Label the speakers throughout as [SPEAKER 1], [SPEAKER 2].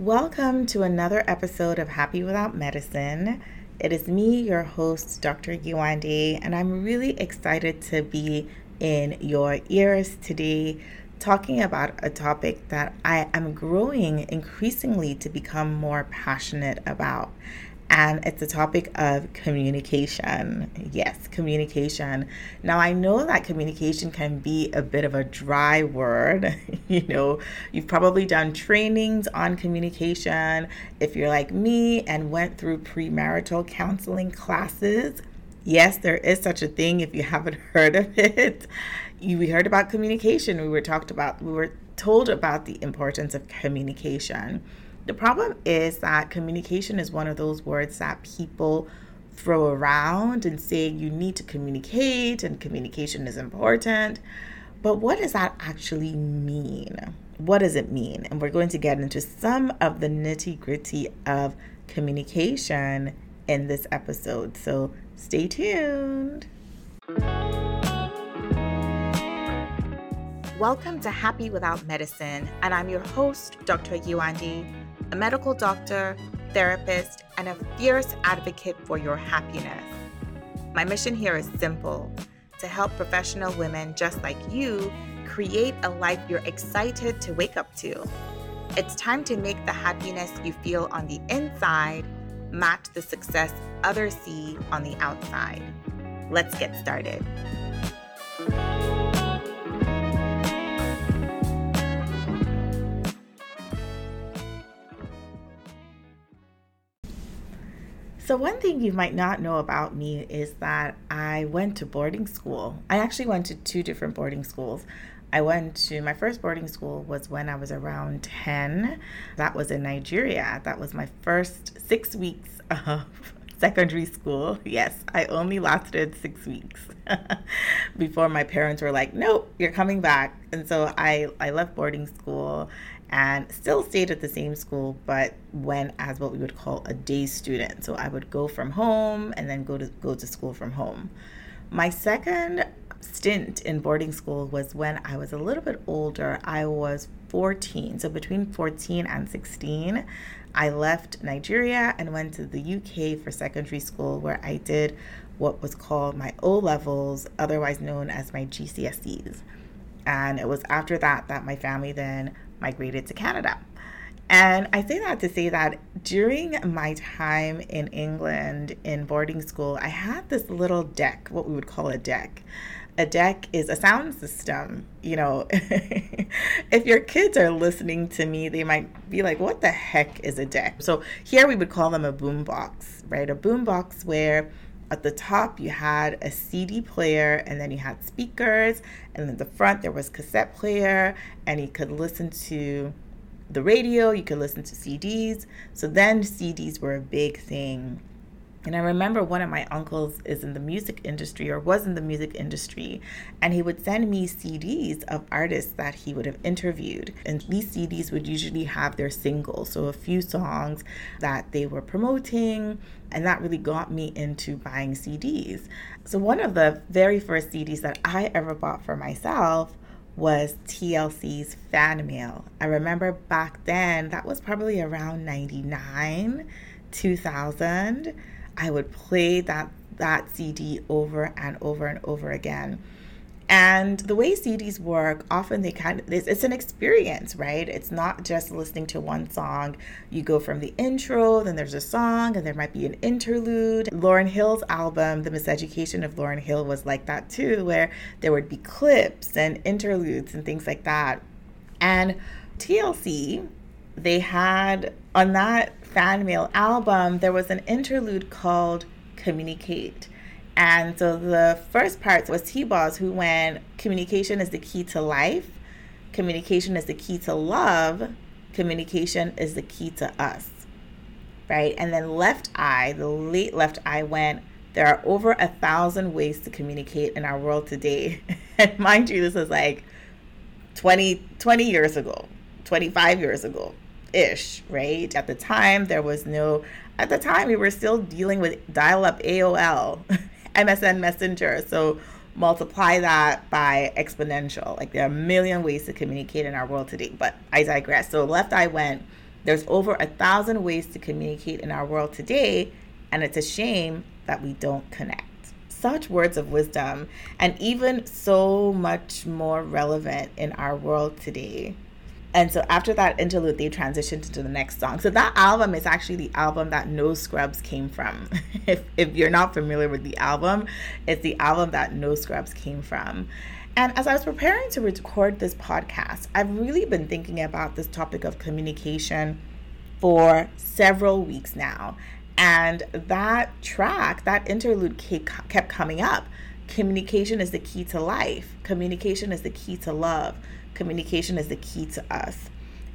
[SPEAKER 1] Welcome to another episode of Happy Without Medicine. It is me, your host, Dr. Yewande, and I'm really excited to be in your ears today talking about a topic that I am growing increasingly to become more passionate about and it's a topic of communication. Yes, communication. Now, I know that communication can be a bit of a dry word. you know, you've probably done trainings on communication. If you're like me and went through premarital counseling classes, yes, there is such a thing if you haven't heard of it. We heard about communication. We were talked about, we were told about the importance of communication. The problem is that communication is one of those words that people throw around and say you need to communicate and communication is important. But what does that actually mean? What does it mean? And we're going to get into some of the nitty gritty of communication in this episode. So stay tuned. Welcome to Happy Without Medicine, and I'm your host, Dr. Yewande a medical doctor, therapist, and a fierce advocate for your happiness. My mission here is simple to help professional women just like you create a life you're excited to wake up to. It's time to make the happiness you feel on the inside match the success others see on the outside. Let's get started. So, one thing you might not know about me is that I went to boarding school. I actually went to two different boarding schools. I went to my first boarding school was when I was around 10. That was in Nigeria. That was my first six weeks of secondary school. Yes, I only lasted six weeks before my parents were like, nope, you're coming back. And so I, I left boarding school and still stayed at the same school, but went as what we would call a day student. So I would go from home and then go to go to school from home. My second stint in boarding school was when I was a little bit older. I was 14, so between 14 and 16, I left Nigeria and went to the UK for secondary school where I did what was called my O levels, otherwise known as my GCSEs. And it was after that that my family then migrated to Canada. And I say that to say that during my time in England in boarding school, I had this little deck, what we would call a deck. A deck is a sound system. You know, if your kids are listening to me, they might be like, what the heck is a deck? So here we would call them a boom box, right? A boom box where at the top you had a CD player and then you had speakers and then the front there was cassette player and you could listen to the radio, you could listen to CDs. So then CDs were a big thing and I remember one of my uncles is in the music industry or was in the music industry, and he would send me CDs of artists that he would have interviewed. And these CDs would usually have their singles, so a few songs that they were promoting, and that really got me into buying CDs. So, one of the very first CDs that I ever bought for myself was TLC's Fan Mail. I remember back then, that was probably around 99, 2000 I would play that that CD over and over and over again. And the way CDs work, often they kind of, it's, it's, an experience, right? It's not just listening to one song. You go from the intro, then there's a song, and there might be an interlude. Lauryn Hill's album, The Miseducation of Lauryn Hill, was like that too, where there would be clips and interludes and things like that. And TLC, they had on that fan mail album, there was an interlude called Communicate. And so the first part was T Boz, who went, Communication is the key to life, communication is the key to love, communication is the key to us. Right? And then Left Eye, the late Left Eye went, There are over a thousand ways to communicate in our world today. and mind you, this was like 20, 20 years ago, 25 years ago ish, right? At the time, there was no, at the time, we were still dealing with dial up AOL, MSN Messenger. So multiply that by exponential. Like there are a million ways to communicate in our world today, but I digress. So left eye went, There's over a thousand ways to communicate in our world today, and it's a shame that we don't connect. Such words of wisdom, and even so much more relevant in our world today. And so after that interlude, they transitioned into the next song. So that album is actually the album that No Scrubs came from. if, if you're not familiar with the album, it's the album that No Scrubs came from. And as I was preparing to record this podcast, I've really been thinking about this topic of communication for several weeks now. And that track, that interlude kept coming up. Communication is the key to life, communication is the key to love communication is the key to us.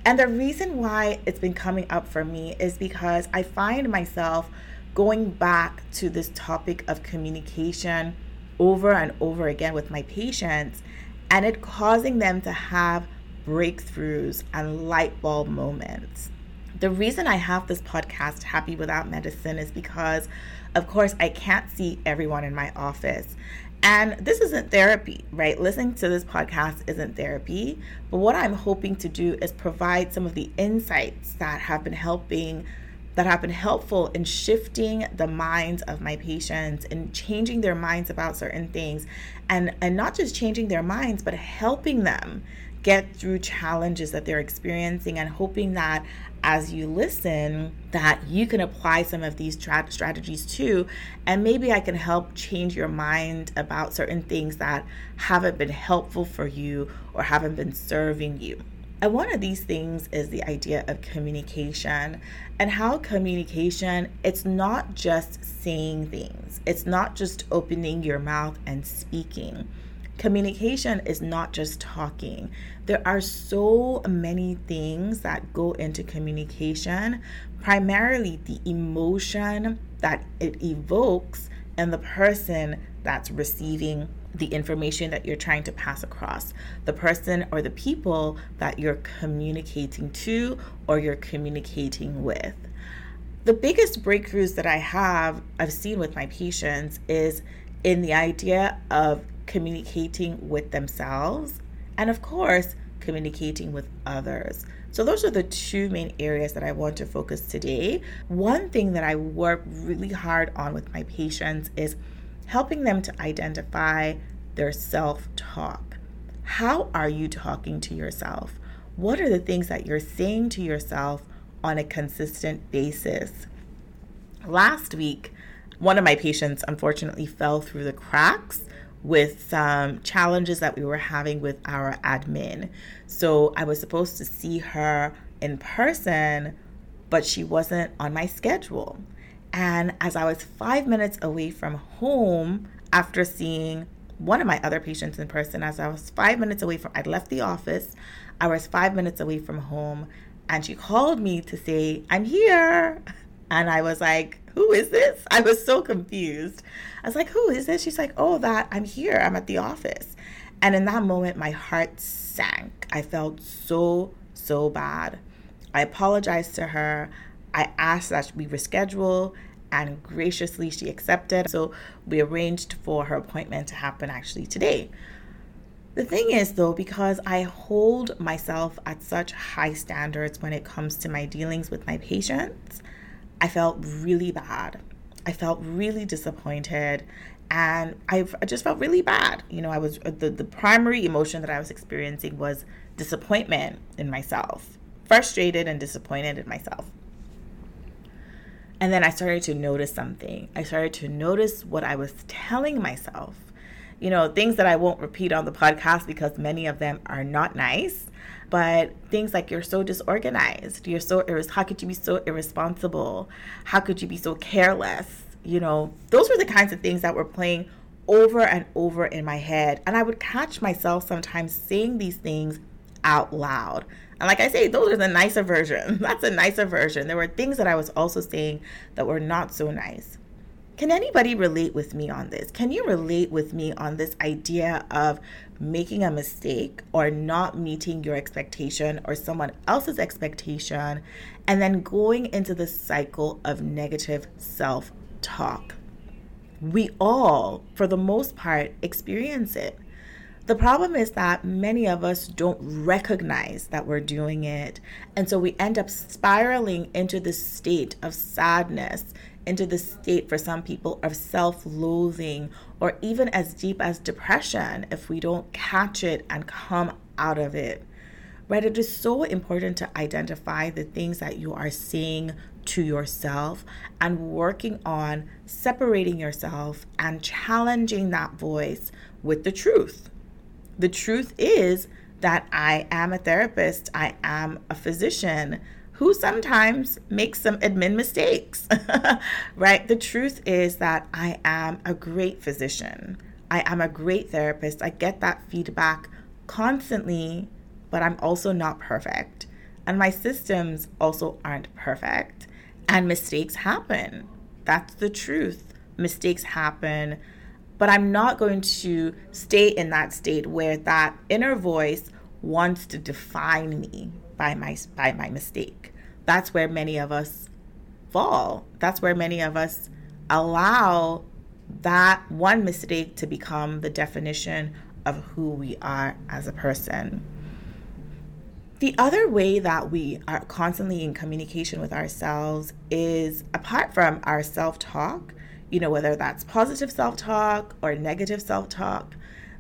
[SPEAKER 1] And the reason why it's been coming up for me is because I find myself going back to this topic of communication over and over again with my patients, and it causing them to have breakthroughs and light bulb moments. The reason I have this podcast, Happy Without Medicine, is because, of course, I can't see everyone in my office. And this isn't therapy, right? Listening to this podcast isn't therapy. But what I'm hoping to do is provide some of the insights that have been helping, that have been helpful in shifting the minds of my patients and changing their minds about certain things. And, and not just changing their minds, but helping them get through challenges that they're experiencing and hoping that as you listen that you can apply some of these tra- strategies too. And maybe i can help change your mind about certain things that haven't been helpful for you or haven't been serving you. And one of these things is the idea of communication and how communication it's not just saying things. It's not just opening your mouth and speaking communication is not just talking. There are so many things that go into communication, primarily the emotion that it evokes and the person that's receiving the information that you're trying to pass across, the person or the people that you're communicating to or you're communicating with. The biggest breakthroughs that I have I've seen with my patients is in the idea of communicating with themselves, and of course, communicating with others. So, those are the two main areas that I want to focus today. One thing that I work really hard on with my patients is helping them to identify their self talk. How are you talking to yourself? What are the things that you're saying to yourself on a consistent basis? Last week, one of my patients unfortunately fell through the cracks with some challenges that we were having with our admin. So I was supposed to see her in person, but she wasn't on my schedule. And as I was five minutes away from home after seeing one of my other patients in person, as I was five minutes away from, I'd left the office, I was five minutes away from home, and she called me to say, I'm here. And I was like, who is this? I was so confused. I was like, who is this? She's like, oh, that I'm here. I'm at the office. And in that moment, my heart sank. I felt so, so bad. I apologized to her. I asked that we reschedule, and graciously she accepted. So we arranged for her appointment to happen actually today. The thing is, though, because I hold myself at such high standards when it comes to my dealings with my patients, I felt really bad. I felt really disappointed and I, I just felt really bad. You know, I was the, the primary emotion that I was experiencing was disappointment in myself, frustrated and disappointed in myself. And then I started to notice something. I started to notice what I was telling myself. You know, things that I won't repeat on the podcast because many of them are not nice. But things like you're so disorganized, you're so irres- how could you be so irresponsible? How could you be so careless? You know, those were the kinds of things that were playing over and over in my head. And I would catch myself sometimes saying these things out loud. And like I say, those are the nicer version. That's a nicer version. There were things that I was also saying that were not so nice. Can anybody relate with me on this? Can you relate with me on this idea of making a mistake or not meeting your expectation or someone else's expectation and then going into the cycle of negative self talk? We all, for the most part, experience it. The problem is that many of us don't recognize that we're doing it. And so we end up spiraling into this state of sadness, into the state for some people of self loathing, or even as deep as depression if we don't catch it and come out of it. Right? It is so important to identify the things that you are saying to yourself and working on separating yourself and challenging that voice with the truth the truth is that I am a therapist, I am a physician who sometimes makes some admin mistakes, right? The truth is that I am a great physician. I am a great therapist. I get that feedback constantly, but I'm also not perfect. And my systems also aren't perfect. And mistakes happen. That's the truth. Mistakes happen but I'm not going to stay in that state where that inner voice wants to define me by my by my mistake. That's where many of us fall. That's where many of us allow that one mistake to become the definition of who we are as a person. The other way that we are constantly in communication with ourselves is apart from our self talk, you know, whether that's positive self talk or negative self talk.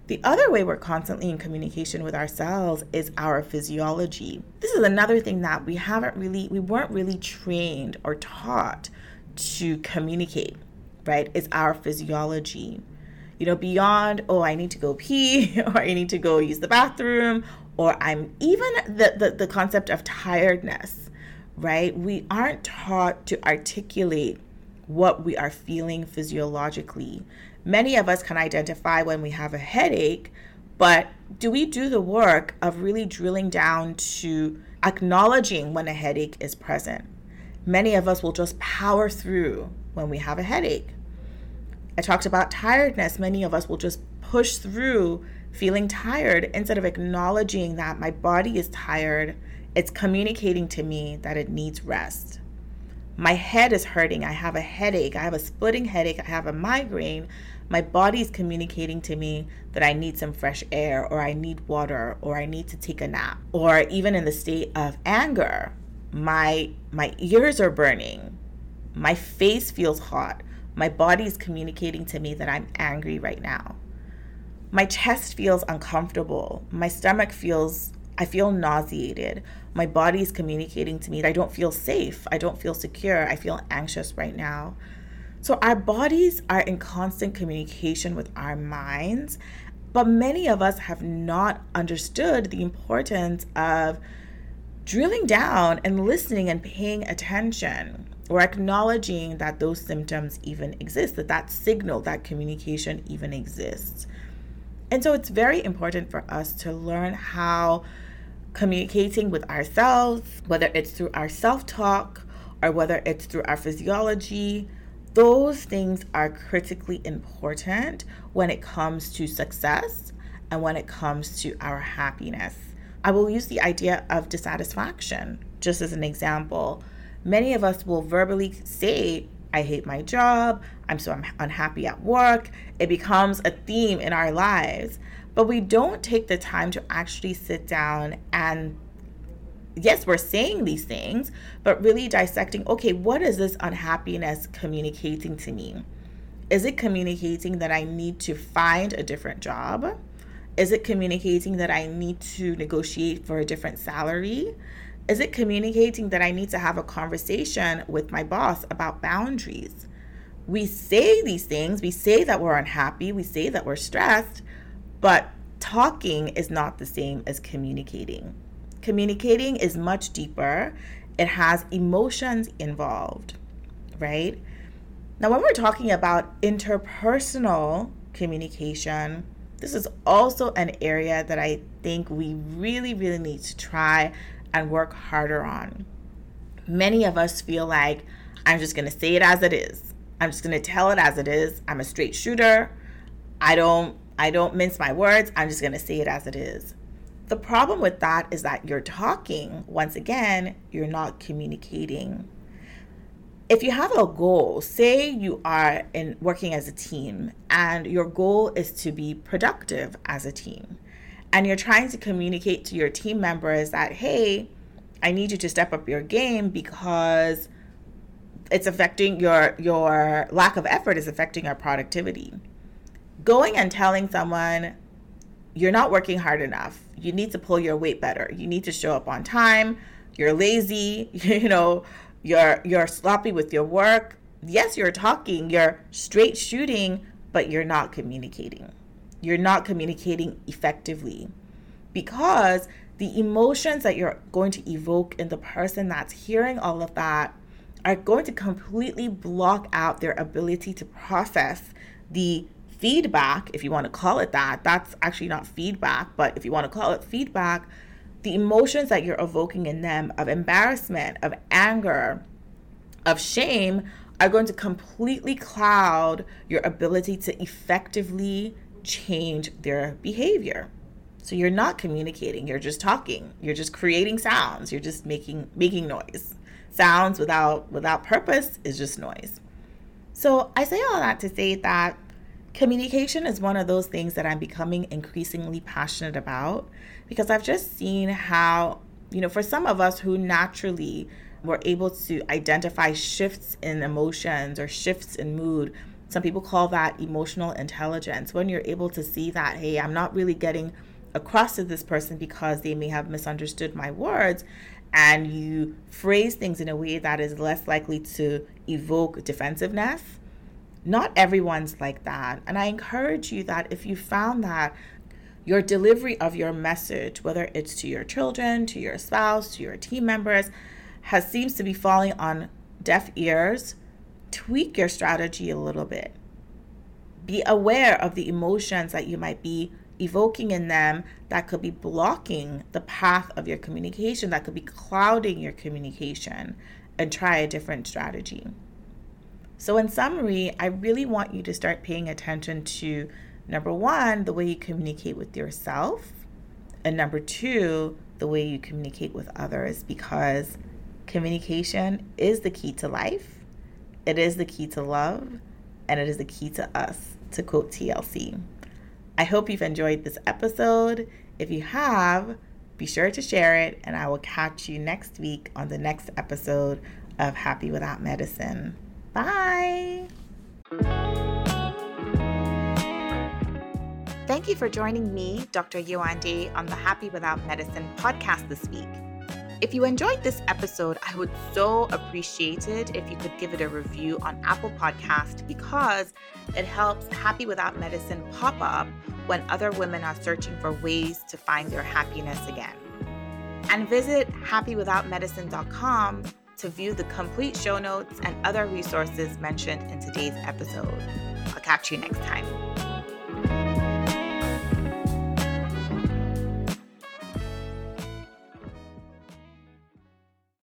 [SPEAKER 1] The other way we're constantly in communication with ourselves is our physiology. This is another thing that we haven't really, we weren't really trained or taught to communicate, right? It's our physiology. You know, beyond, oh, I need to go pee or I need to go use the bathroom or I'm even the, the, the concept of tiredness, right? We aren't taught to articulate what we are feeling physiologically. Many of us can identify when we have a headache, but do we do the work of really drilling down to acknowledging when a headache is present? Many of us will just power through when we have a headache. I talked about tiredness. Many of us will just push through feeling tired instead of acknowledging that my body is tired. It's communicating to me that it needs rest my head is hurting. I have a headache. I have a splitting headache. I have a migraine. My body's communicating to me that I need some fresh air or I need water or I need to take a nap. Or even in the state of anger, my my ears are burning. My face feels hot. My body's communicating to me that I'm angry right now. My chest feels uncomfortable. My stomach feels I feel nauseated. My body is communicating to me that I don't feel safe. I don't feel secure. I feel anxious right now. So, our bodies are in constant communication with our minds, but many of us have not understood the importance of drilling down and listening and paying attention or acknowledging that those symptoms even exist, that that signal, that communication even exists. And so it's very important for us to learn how communicating with ourselves, whether it's through our self talk or whether it's through our physiology, those things are critically important when it comes to success and when it comes to our happiness. I will use the idea of dissatisfaction just as an example. Many of us will verbally say, I hate my job, I'm so unhappy at work. It becomes a theme in our lives but we don't take the time to actually sit down and yes, we're saying these things, but really dissecting okay, what is this unhappiness communicating to me? Is it communicating that I need to find a different job? Is it communicating that I need to negotiate for a different salary? Is it communicating that I need to have a conversation with my boss about boundaries? We say these things, we say that we're unhappy, we say that we're stressed, but talking is not the same as communicating. Communicating is much deeper, it has emotions involved, right? Now, when we're talking about interpersonal communication, this is also an area that I think we really, really need to try and work harder on. Many of us feel like I'm just going to say it as it is. I'm just going to tell it as it is. I'm a straight shooter. I don't I don't mince my words. I'm just going to say it as it is. The problem with that is that you're talking. Once again, you're not communicating. if you have a goal, say you are in working as a team and your goal is to be productive as a team and you're trying to communicate to your team members that hey, I need you to step up your game because it's affecting your your lack of effort is affecting our productivity. Going and telling someone you're not working hard enough. You need to pull your weight better. You need to show up on time. You're lazy, you know, you're you're sloppy with your work. Yes, you're talking, you're straight shooting, but you're not communicating. You're not communicating effectively because the emotions that you're going to evoke in the person that's hearing all of that are going to completely block out their ability to process the feedback, if you want to call it that. That's actually not feedback, but if you want to call it feedback, the emotions that you're evoking in them of embarrassment, of anger, of shame are going to completely cloud your ability to effectively change their behavior. So you're not communicating, you're just talking. You're just creating sounds. You're just making making noise. Sounds without without purpose is just noise. So I say all that to say that communication is one of those things that I'm becoming increasingly passionate about because I've just seen how, you know, for some of us who naturally were able to identify shifts in emotions or shifts in mood, some people call that emotional intelligence. When you're able to see that, hey, I'm not really getting across to this person because they may have misunderstood my words and you phrase things in a way that is less likely to evoke defensiveness not everyone's like that. And I encourage you that if you found that your delivery of your message, whether it's to your children, to your spouse, to your team members, has seems to be falling on deaf ears, tweak your strategy a little bit. Be aware of the emotions that you might be evoking in them that could be blocking the path of your communication, that could be clouding your communication, and try a different strategy. So, in summary, I really want you to start paying attention to number one, the way you communicate with yourself, and number two, the way you communicate with others, because communication is the key to life, it is the key to love, and it is the key to us, to quote TLC. I hope you've enjoyed this episode. If you have, be sure to share it, and I will catch you next week on the next episode of Happy Without Medicine. Bye. Thank you for joining me, Dr. Yewande, on the Happy Without Medicine podcast this week. If you enjoyed this episode, I would so appreciate it if you could give it a review on Apple Podcast because it helps Happy Without Medicine pop up when other women are searching for ways to find their happiness again. And visit happywithoutmedicine.com to view the complete show notes and other resources mentioned in today's episode. I'll catch you next time.